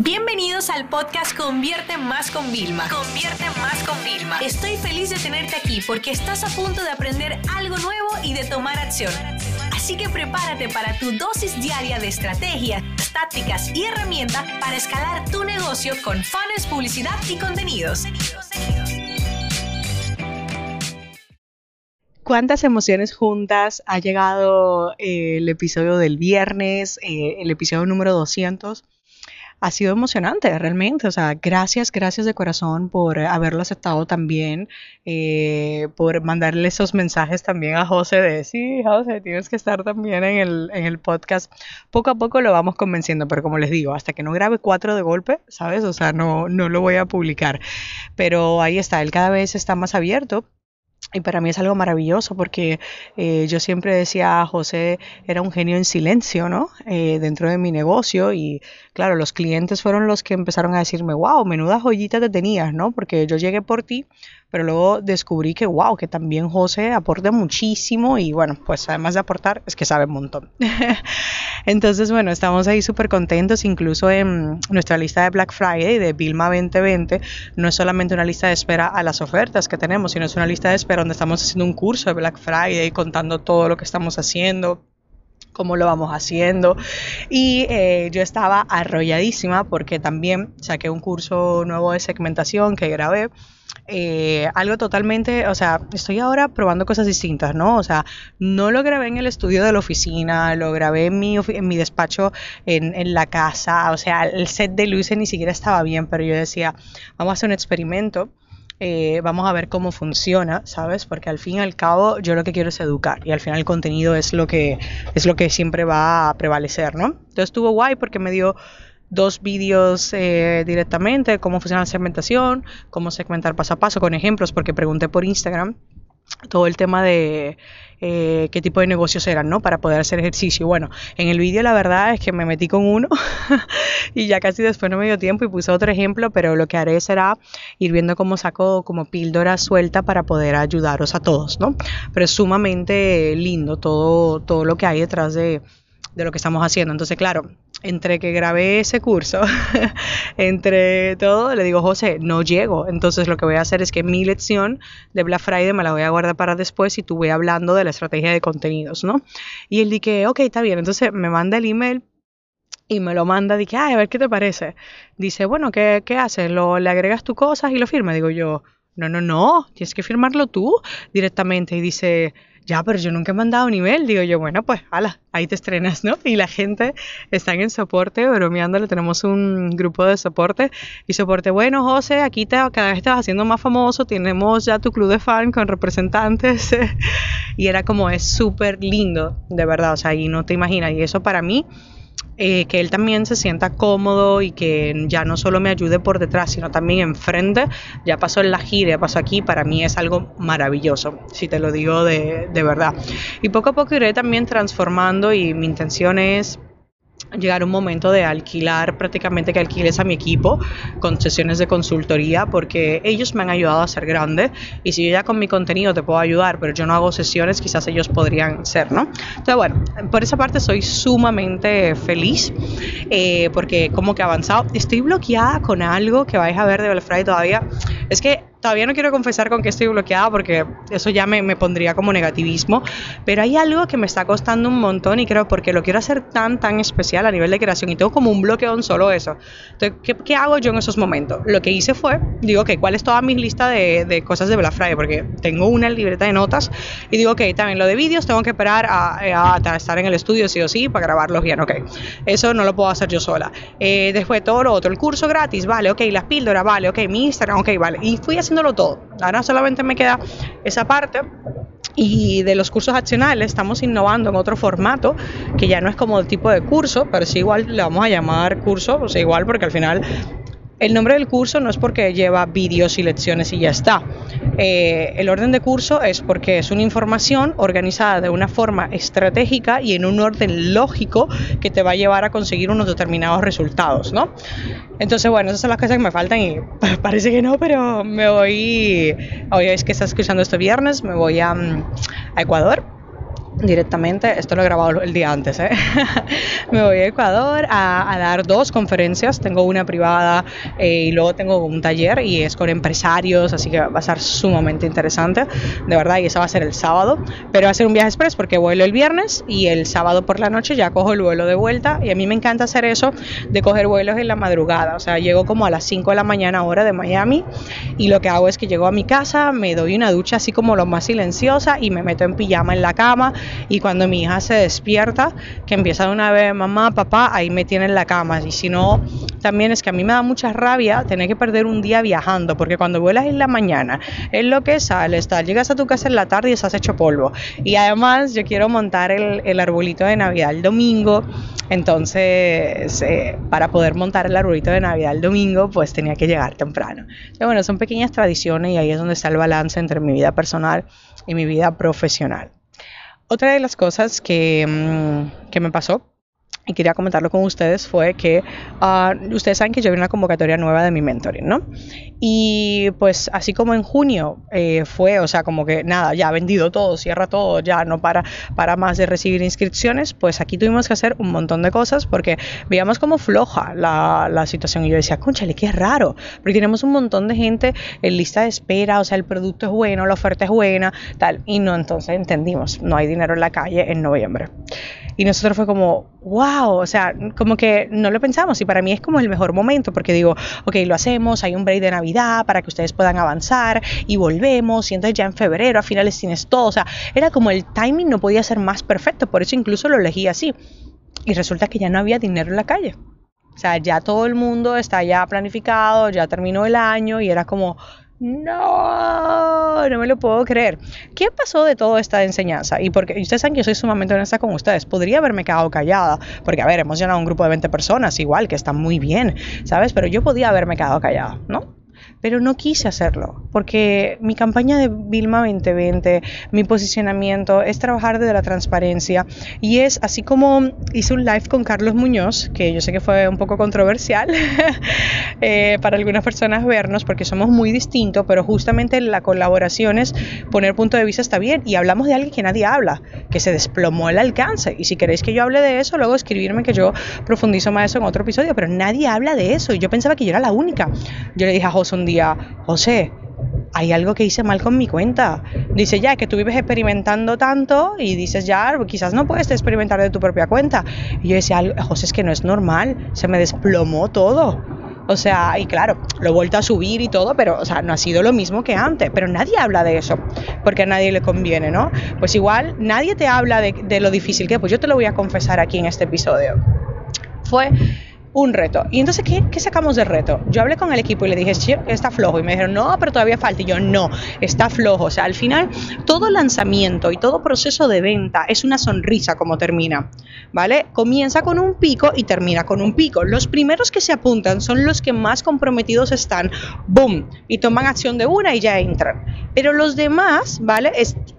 Bienvenidos al podcast Convierte Más con Vilma. Convierte Más con Vilma. Estoy feliz de tenerte aquí porque estás a punto de aprender algo nuevo y de tomar acción. Así que prepárate para tu dosis diaria de estrategias, tácticas y herramientas para escalar tu negocio con fans, publicidad y contenidos. ¿Cuántas emociones juntas ha llegado eh, el episodio del viernes, eh, el episodio número 200? Ha sido emocionante realmente. O sea, gracias, gracias de corazón por haberlo aceptado también, eh, por mandarle esos mensajes también a José de, sí, José, tienes que estar también en el, en el podcast. Poco a poco lo vamos convenciendo, pero como les digo, hasta que no grabe cuatro de golpe, ¿sabes? O sea, no, no lo voy a publicar. Pero ahí está, él cada vez está más abierto y para mí es algo maravilloso porque eh, yo siempre decía, José era un genio en silencio, ¿no? Eh, dentro de mi negocio y claro, los clientes fueron los que empezaron a decirme, wow, menuda joyita te tenías, ¿no? Porque yo llegué por ti, pero luego descubrí que, wow, que también José aporta muchísimo y bueno, pues además de aportar, es que sabe un montón. Entonces, bueno, estamos ahí súper contentos, incluso en nuestra lista de Black Friday de Vilma 2020, no es solamente una lista de espera a las ofertas que tenemos, sino es una lista de espera donde estamos haciendo un curso de Black Friday contando todo lo que estamos haciendo cómo lo vamos haciendo. Y eh, yo estaba arrolladísima porque también saqué un curso nuevo de segmentación que grabé eh, algo totalmente, o sea, estoy ahora probando cosas distintas, ¿no? O sea, no lo grabé en el estudio de la oficina, lo grabé en mi, despacho en, en, la casa, o sea, el set de luces ni siquiera estaba bien, pero yo decía, vamos a hacer un experimento. Eh, vamos a ver cómo funciona, ¿sabes? Porque al fin y al cabo yo lo que quiero es educar y al final el contenido es lo que es lo que siempre va a prevalecer, ¿no? Entonces estuvo guay porque me dio dos vídeos eh, directamente, cómo funciona la segmentación, cómo segmentar paso a paso, con ejemplos, porque pregunté por Instagram todo el tema de eh, qué tipo de negocios eran, ¿no? Para poder hacer ejercicio. Bueno, en el vídeo la verdad es que me metí con uno y ya casi después no me dio tiempo y puse otro ejemplo, pero lo que haré será ir viendo cómo saco como píldora suelta para poder ayudaros a todos, ¿no? Pero es sumamente lindo todo, todo lo que hay detrás de, de lo que estamos haciendo. Entonces, claro, entre que grabé ese curso, entre todo, le digo, José, no llego. Entonces lo que voy a hacer es que mi lección de Black Friday me la voy a guardar para después y tú voy hablando de la estrategia de contenidos, ¿no? Y él dije, ok, está bien. Entonces me manda el email y me lo manda, dije, ay, a ver qué te parece. Dice, bueno, ¿qué, qué haces? ¿Lo, ¿Le agregas tus cosas y lo firma? Digo yo, no, no, no, tienes que firmarlo tú directamente. Y dice, ya, pero yo nunca he mandado email. Digo yo, bueno, pues, ala, ahí te estrenas, ¿no? Y la gente está en soporte, bromeándole, tenemos un grupo de soporte y soporte, bueno, José, aquí te, cada vez te haciendo más famoso, tenemos ya tu club de fan con representantes y era como, es súper lindo, de verdad, o sea, y no te imaginas, y eso para mí eh, que él también se sienta cómodo y que ya no solo me ayude por detrás, sino también enfrente. Ya pasó en la gira, ya pasó aquí, para mí es algo maravilloso, si te lo digo de, de verdad. Y poco a poco iré también transformando y mi intención es llegar un momento de alquilar, prácticamente que alquiles a mi equipo con sesiones de consultoría, porque ellos me han ayudado a ser grande y si yo ya con mi contenido te puedo ayudar, pero yo no hago sesiones, quizás ellos podrían ser, ¿no? Entonces, bueno, por esa parte soy sumamente feliz eh, porque como que he avanzado. Estoy bloqueada con algo que vais a ver de Friday todavía. Es que todavía no quiero confesar con que estoy bloqueada porque eso ya me, me, pondría como negativismo, pero hay algo que me está costando un montón y creo porque lo quiero hacer tan, tan especial a nivel de creación y tengo como un bloqueo en solo eso. Entonces, ¿qué, ¿qué, hago yo en esos momentos? Lo que hice fue, digo, ok, ¿cuál es toda mi lista de, de, cosas de Black Friday? Porque tengo una libreta de notas y digo, ok, también lo de vídeos tengo que esperar a, a, estar en el estudio sí o sí para grabarlos bien, ok. Eso no lo puedo hacer yo sola. Eh, después todo lo otro, el curso gratis, vale, ok, las píldoras, vale, ok, mi Instagram, ok, vale. Y fui haciendo todo. Ahora solamente me queda esa parte. Y de los cursos accionales estamos innovando en otro formato que ya no es como el tipo de curso, pero sí igual le vamos a llamar curso, sea, igual porque al final el nombre del curso no es porque lleva vídeos y lecciones y ya está. Eh, el orden de curso es porque es una información organizada de una forma estratégica y en un orden lógico que te va a llevar a conseguir unos determinados resultados, ¿no? Entonces, bueno, esas son las cosas que me faltan y parece que no, pero me voy, hoy es que estás escuchando este viernes, me voy a, a Ecuador directamente, esto lo he grabado el día antes, ¿eh? me voy a Ecuador a, dar dos conferencias, tengo una privada eh, y luego tengo un taller y es con empresarios, así que va a ser sumamente interesante, de verdad, y eso va a ser el sábado, pero va a ser un viaje express porque vuelo el viernes y el sábado por la noche ya cojo el vuelo de vuelta. Y a mí me encanta hacer eso de coger vuelos en la madrugada, o sea, llego como a las 5 de la mañana hora de Miami y lo que hago es que llego a mi casa, me doy una ducha así como lo más silenciosa y me meto en pijama en la cama y cuando mi hija se despierta, que empieza de una vez, mamá, papá, ahí me tiene en la cama. Y si no, también es que a mí me da mucha rabia tener que perder un día viajando, porque cuando vuelas en la mañana, es lo que sale, está, llegas a tu casa en la tarde y estás hecho polvo. Y además yo quiero montar el, el arbolito de Navidad el domingo, entonces eh, para poder montar el arbolito de Navidad el domingo, pues tenía que llegar temprano. Pero bueno, son pequeñas tradiciones y ahí es donde está el balance entre mi vida personal y mi vida profesional. Otra de las cosas que, mm, que me pasó y quería comentarlo con ustedes fue que ah, ustedes saben que yo vi una convocatoria nueva de mi mentoring, ¿no? Y pues así como en junio eh, fue, o sea, como que nada, ya vendido todo, cierra todo, ya no para, para más de recibir inscripciones, pues aquí tuvimos que hacer un montón de cosas porque veíamos como floja la, la situación y yo decía, conchale, qué raro, porque tenemos un montón de gente en lista de espera, o sea, el producto es bueno, la oferta es buena, tal, y no, entonces entendimos, no hay dinero en la calle en noviembre. Y nosotros fue como, wow, o sea, como que no lo pensamos y para mí es como el mejor momento porque digo, ok, lo hacemos, hay un break de Navidad para que ustedes puedan avanzar y volvemos y entonces ya en febrero a finales tienes todo, o sea, era como el timing no podía ser más perfecto, por eso incluso lo elegí así. Y resulta que ya no había dinero en la calle. O sea, ya todo el mundo está ya planificado, ya terminó el año y era como, no, no me lo puedo creer. ¿Qué pasó de toda esta enseñanza? Y porque ustedes saben que yo soy sumamente honesta con ustedes. Podría haberme quedado callada, porque a ver, hemos llenado un grupo de 20 personas, igual, que están muy bien, ¿sabes? Pero yo podía haberme quedado callada, ¿no? Pero no quise hacerlo, porque mi campaña de Vilma 2020, mi posicionamiento es trabajar desde la transparencia y es así como hice un live con Carlos Muñoz, que yo sé que fue un poco controversial eh, para algunas personas vernos, porque somos muy distintos, pero justamente la colaboración es poner punto de vista está bien y hablamos de alguien que nadie habla, que se desplomó el alcance. Y si queréis que yo hable de eso, luego escribirme que yo profundizo más eso en otro episodio, pero nadie habla de eso y yo pensaba que yo era la única. Yo le dije a José un día, José, hay algo que hice mal con mi cuenta. Dice, ya, que tú vives experimentando tanto y dices, ya, quizás no puedes experimentar de tu propia cuenta. Y yo decía, José, es que no es normal, se me desplomó todo. O sea, y claro, lo he vuelto a subir y todo, pero, o sea, no ha sido lo mismo que antes. Pero nadie habla de eso, porque a nadie le conviene, ¿no? Pues igual, nadie te habla de, de lo difícil que es. Pues yo te lo voy a confesar aquí en este episodio. Fue un reto. Y entonces, ¿qué, ¿qué, sacamos del reto? Yo hablé con el equipo y le dije, está flojo. Y me dijeron, no, pero todavía falta. Y yo, no, está flojo. O sea, al final, todo lanzamiento y todo proceso de venta es una sonrisa como termina. ¿Vale? Comienza con un pico y termina con un pico. Los primeros que se apuntan son los que más comprometidos están. ¡Boom! Y toman acción de una y ya entran. Pero los demás, ¿vale?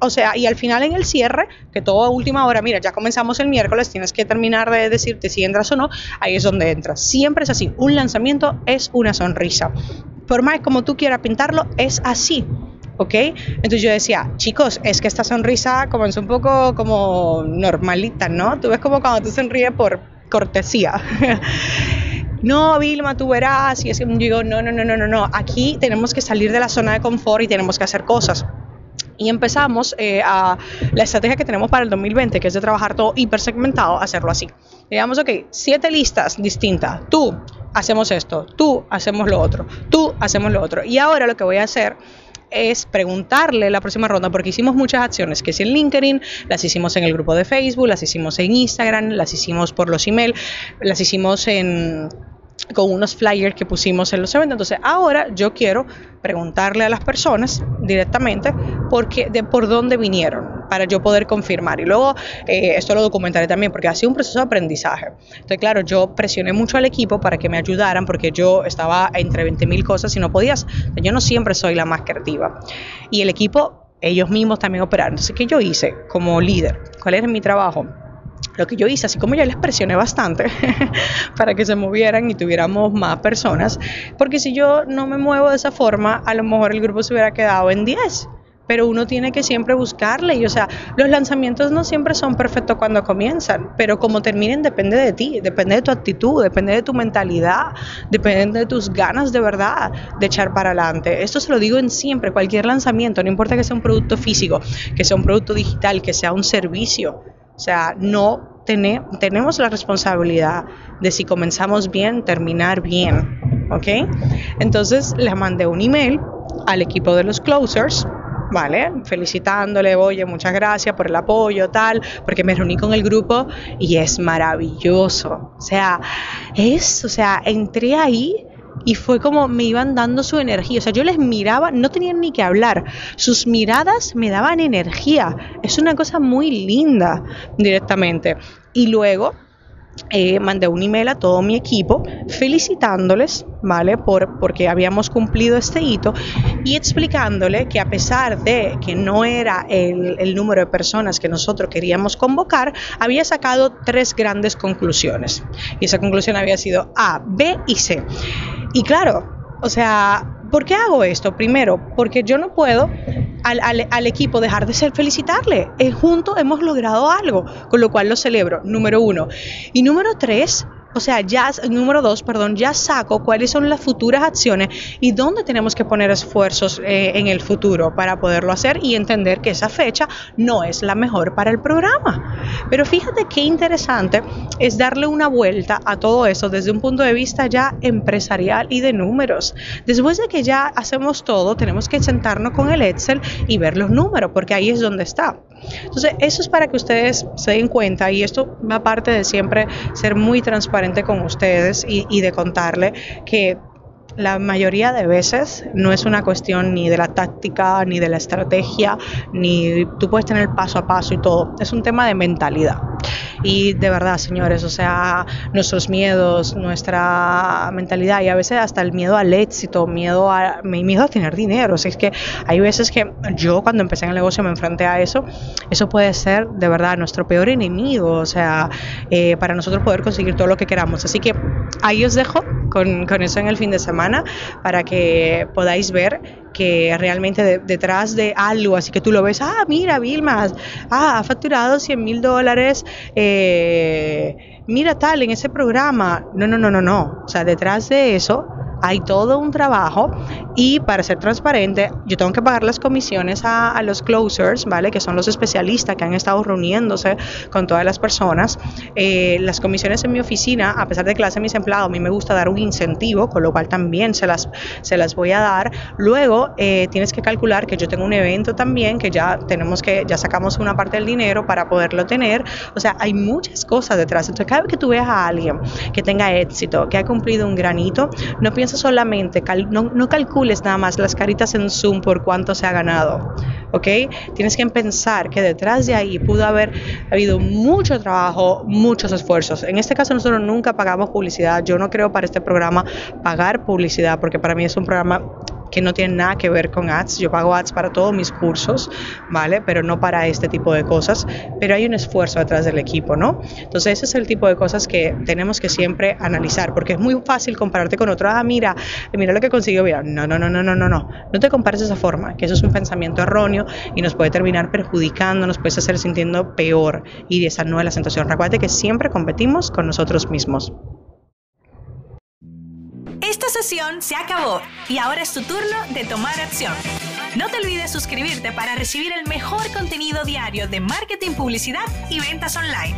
O sea, y al final en el cierre, que todo a última hora, mira, ya comenzamos el miércoles, tienes que terminar de decirte si entras o no, ahí es donde entras. Siempre es así, un lanzamiento es una sonrisa. Por más como tú quieras pintarlo, es así. ¿ok? Entonces yo decía, chicos, es que esta sonrisa comenzó un poco como normalita, ¿no? Tú ves como cuando tú sonríes por cortesía. no, Vilma, tú verás, y es que digo, no, no, no, no, no, no, aquí tenemos que salir de la zona de confort y tenemos que hacer cosas y empezamos eh, a la estrategia que tenemos para el 2020, que es de trabajar todo hipersegmentado, hacerlo así. Digamos, ok, siete listas distintas. Tú hacemos esto, tú hacemos lo otro, tú hacemos lo otro. Y ahora lo que voy a hacer es preguntarle la próxima ronda, porque hicimos muchas acciones, que si en LinkedIn, las hicimos en el grupo de Facebook, las hicimos en Instagram, las hicimos por los email, las hicimos en con unos flyers que pusimos en los eventos. Entonces, ahora yo quiero preguntarle a las personas directamente por, de por dónde vinieron para yo poder confirmar. Y luego, eh, esto lo documentaré también porque ha sido un proceso de aprendizaje. Entonces, claro, yo presioné mucho al equipo para que me ayudaran porque yo estaba entre 20 mil cosas y no podías. Yo no siempre soy la más creativa. Y el equipo, ellos mismos también operaron. Entonces, ¿qué yo hice como líder? ¿Cuál era mi trabajo? Lo que yo hice, así como ya les presioné bastante para que se movieran y tuviéramos más personas, porque si yo no me muevo de esa forma, a lo mejor el grupo se hubiera quedado en 10 pero uno tiene que siempre buscarle. Y o sea, los lanzamientos no siempre son perfectos cuando comienzan, pero como terminen depende de ti, depende de tu actitud, depende de tu mentalidad, depende de tus ganas de verdad de echar para adelante. Esto se lo digo en siempre, cualquier lanzamiento, no importa que sea un producto físico, que sea un producto digital, que sea un servicio. O sea, no tenemos la responsabilidad de si comenzamos bien, terminar bien. ¿Ok? Entonces le mandé un email al equipo de los closers ¿vale? Felicitándole, oye, muchas gracias por el apoyo, tal, porque me reuní con el grupo y es maravilloso. O sea, es, o sea, entré ahí y fue como me iban dando su energía. O sea, yo les miraba, no tenían ni que hablar. Sus miradas me daban energía. Es una cosa muy linda directamente. Y luego eh, mandé un email a todo mi equipo felicitándoles, ¿vale? Por, porque habíamos cumplido este hito y explicándole que a pesar de que no era el, el número de personas que nosotros queríamos convocar, había sacado tres grandes conclusiones. Y esa conclusión había sido A, B y C. Y claro, o sea, ¿por qué hago esto? Primero, porque yo no puedo al, equipo dejar de ser felicitarle. Eh, juntos hemos logrado algo, con lo cual lo celebro, número uno. Y número tres, o sea, ya, número dos, perdón, ya saco cuáles son las futuras acciones y dónde tenemos que poner esfuerzos eh, en el futuro para poderlo hacer y entender que esa fecha no es la mejor para el programa. Pero fíjate qué interesante es darle una vuelta a todo eso desde un punto de vista ya empresarial y de números. Después de que ya hacemos todo, tenemos que sentarnos con el Excel y ver los números, porque ahí es donde está. Entonces, eso es para que ustedes se den cuenta y esto va parte de siempre ser muy transparente con ustedes y, y de contarle que la mayoría de veces no es una cuestión ni de la táctica, ni de la estrategia, ni tú puedes tener paso a paso y todo. Es un tema de mentalidad. Y de verdad, señores, o sea, nuestros miedos, nuestra mentalidad y a veces hasta el miedo al éxito, miedo a, miedo a tener dinero. O sea, es que hay veces que yo cuando empecé en el negocio me enfrenté a eso. Eso puede ser de verdad nuestro peor enemigo, o sea, eh, para nosotros poder conseguir todo lo que queramos. Así que ahí os dejo con, eso en el fin de semana para que podáis ver que realmente detrás de algo, así que tú lo ves, ah, mira, Vilma, ah, ha facturado 100 mil dólares, eh, mira tal, en ese programa. No, no, no, no, no. O sea, detrás de eso hay todo un trabajo y para ser transparente, yo tengo que pagar las comisiones a, los closers, ¿vale? Que son los especialistas que han estado reuniéndose con todas las personas. Eh, las comisiones en mi oficina, a pesar de que las hacen mis empleados, a mí me gusta dar un incentivo, con lo cual también se las, se las voy a dar. Luego eh, tienes que calcular que yo tengo un evento también, que ya tenemos que, ya sacamos una parte del dinero para poderlo tener. O sea, hay muchas cosas detrás. Entonces, cada vez que tú veas a alguien que tenga éxito, que ha cumplido un granito, no pienses solamente, no, no, calcules nada más las caritas en Zoom por cuánto se ha ganado, ¿ok? Tienes que pensar que detrás de ahí pudo haber habido mucho trabajo, muchos esfuerzos. En este caso nosotros nunca pagamos publicidad. Yo no creo para este programa pagar publicidad porque para mí es un programa que no tienen nada que ver con ads. Yo pago ads para todos mis cursos, ¿vale? Pero no para este tipo de cosas. Pero hay un esfuerzo detrás del equipo, ¿no? Entonces ese es el tipo de cosas que tenemos que siempre analizar, porque es muy fácil compararte con otro. Ah, mira, mira lo que consiguió. Mira, no, no, no, no, no, no, no. No te compares de esa forma, que eso es un pensamiento erróneo y nos puede terminar perjudicando, nos puede hacer sintiendo peor y esa no es la sensación. Recuerda que siempre competimos con nosotros mismos. Esta sesión se acabó y ahora es tu turno de tomar acción. No te olvides suscribirte para recibir el mejor contenido diario de marketing, publicidad y ventas online.